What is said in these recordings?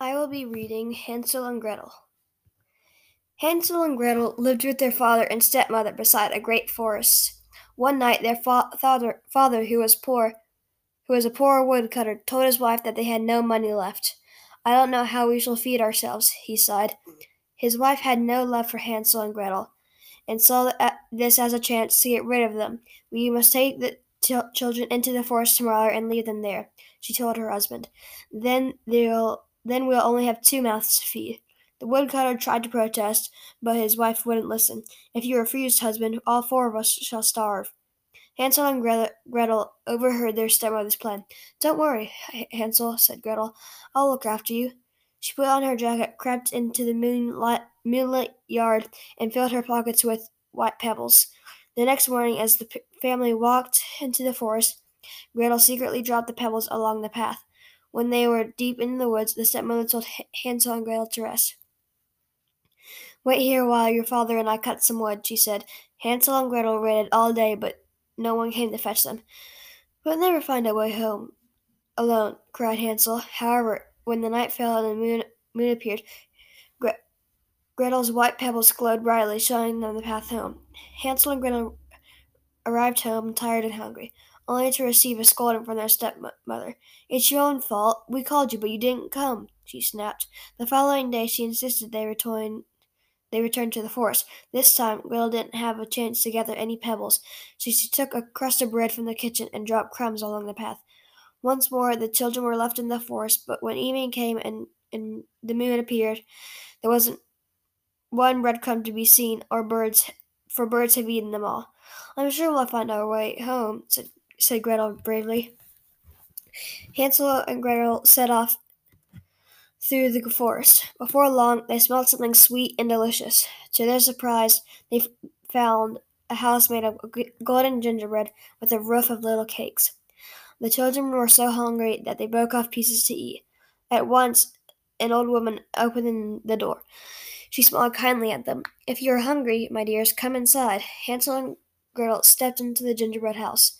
I will be reading Hansel and Gretel. Hansel and Gretel lived with their father and stepmother beside a great forest. One night, their fa- father, father, who was poor, who was a poor woodcutter, told his wife that they had no money left. I don't know how we shall feed ourselves, he sighed. His wife had no love for Hansel and Gretel, and saw uh, this as a chance to get rid of them. We must take the children into the forest tomorrow and leave them there, she told her husband. Then they'll then we'll only have two mouths to feed. The woodcutter tried to protest, but his wife wouldn't listen. If you refuse, husband, all four of us shall starve. Hansel and Gretel overheard their stepmother's plan. Don't worry, Hansel, said Gretel. I'll look after you. She put on her jacket, crept into the moonlight, moonlit yard, and filled her pockets with white pebbles. The next morning, as the family walked into the forest, Gretel secretly dropped the pebbles along the path. When they were deep in the woods, the stepmother told Hansel and Gretel to rest. Wait here while your father and I cut some wood, she said. Hansel and Gretel waited all day, but no one came to fetch them. We'll never find a way home alone, cried Hansel. However, when the night fell and the moon, moon appeared, Gre- Gretel's white pebbles glowed brightly, showing them the path home. Hansel and Gretel arrived home, tired and hungry only to receive a scolding from their stepmother. It's your own fault. We called you, but you didn't come, she snapped. The following day she insisted they return they returned to the forest. This time Gretel didn't have a chance to gather any pebbles, so she took a crust of bread from the kitchen and dropped crumbs along the path. Once more the children were left in the forest, but when evening came and, and the moon appeared, there wasn't one breadcrumb to be seen, or birds, for birds have eaten them all. I'm sure we'll find our way home, said said Gretel bravely. Hansel and Gretel set off through the forest. Before long, they smelled something sweet and delicious. To their surprise, they f- found a house made of golden gingerbread with a roof of little cakes. The children were so hungry that they broke off pieces to eat. At once, an old woman opened the door. She smiled kindly at them. If you are hungry, my dears, come inside. Hansel and Gretel stepped into the gingerbread house.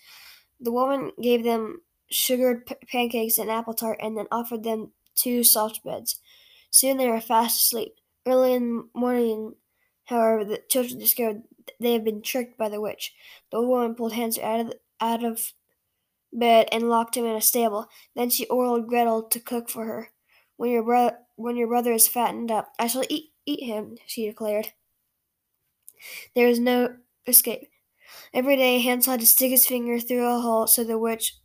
The woman gave them sugared p- pancakes and apple tart and then offered them two soft beds. Soon they were fast asleep. Early in the morning, however, the children discovered they had been tricked by the witch. The old woman pulled Hansel out of, the, out of bed and locked him in a stable. Then she ordered Gretel to cook for her. When your brother when your brother is fattened up, I shall eat eat him, she declared. There is no escape. Every day Hansel had to stick his finger through a hole so the witch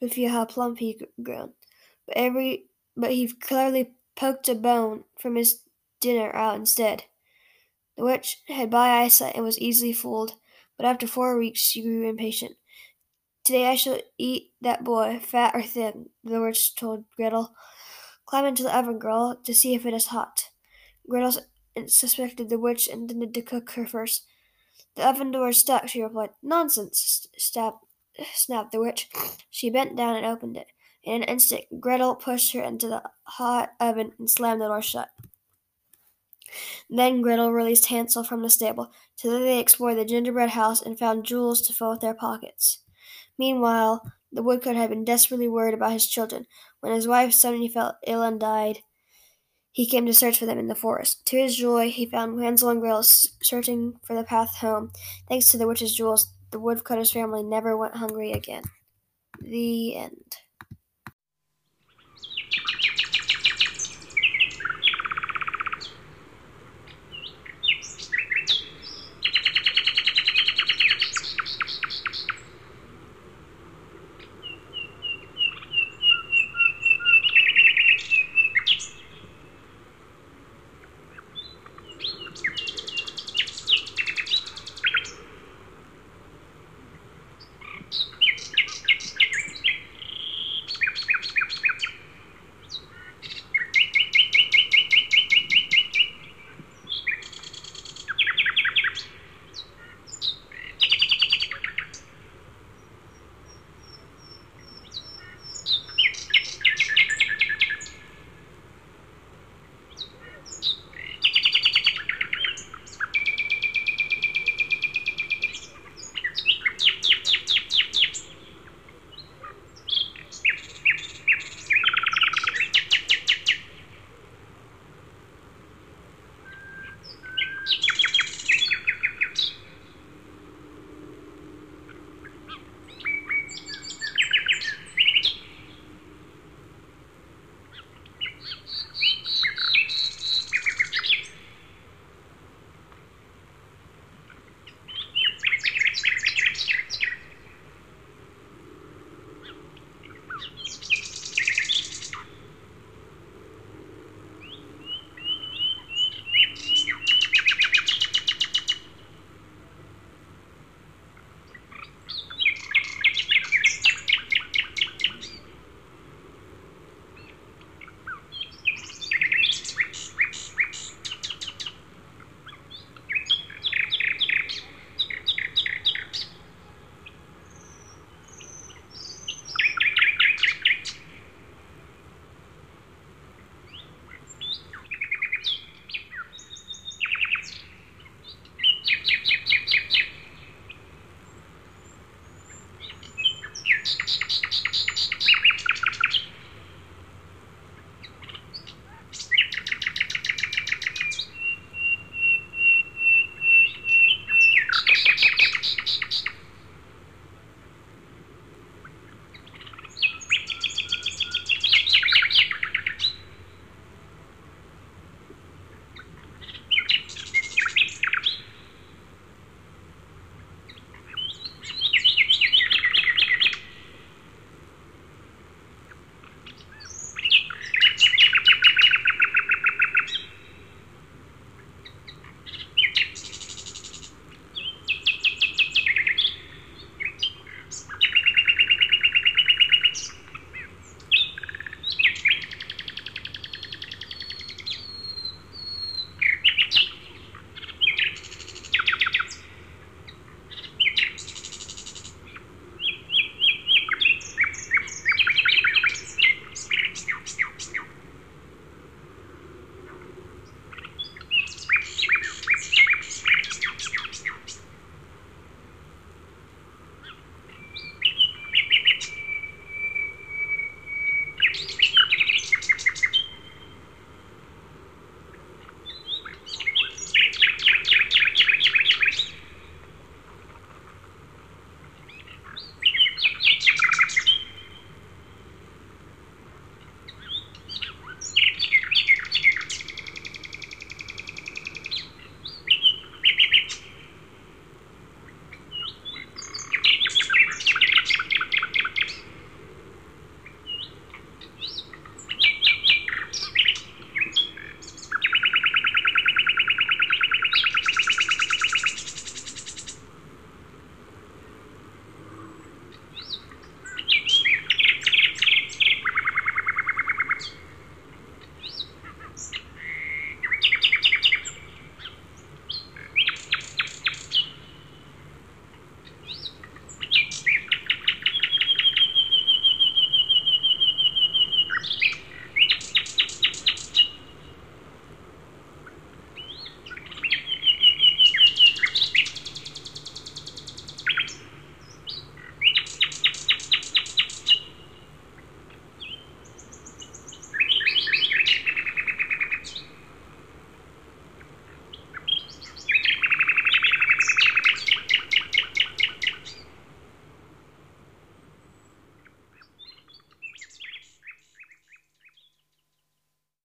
could feel how plump he grew. But every but he cleverly poked a bone from his dinner out instead. The witch had bad eyesight and was easily fooled, but after four weeks she grew impatient. Today I shall eat that boy, fat or thin, the witch told Gretel. Climb into the oven, girl, to see if it is hot. Gretel suspected the witch intended to cook her first. The oven door is stuck, she replied. Nonsense, snapped, snapped the witch. She bent down and opened it. In an instant, Gretel pushed her into the hot oven and slammed the door shut. Then Gretel released Hansel from the stable. Together they explored the gingerbread house and found jewels to fill their pockets. Meanwhile, the woodcutter had been desperately worried about his children. When his wife suddenly fell ill and died, he came to search for them in the forest. To his joy, he found Hansel and Gretel searching for the path home. Thanks to the witch's jewels, the woodcutter's family never went hungry again. The end.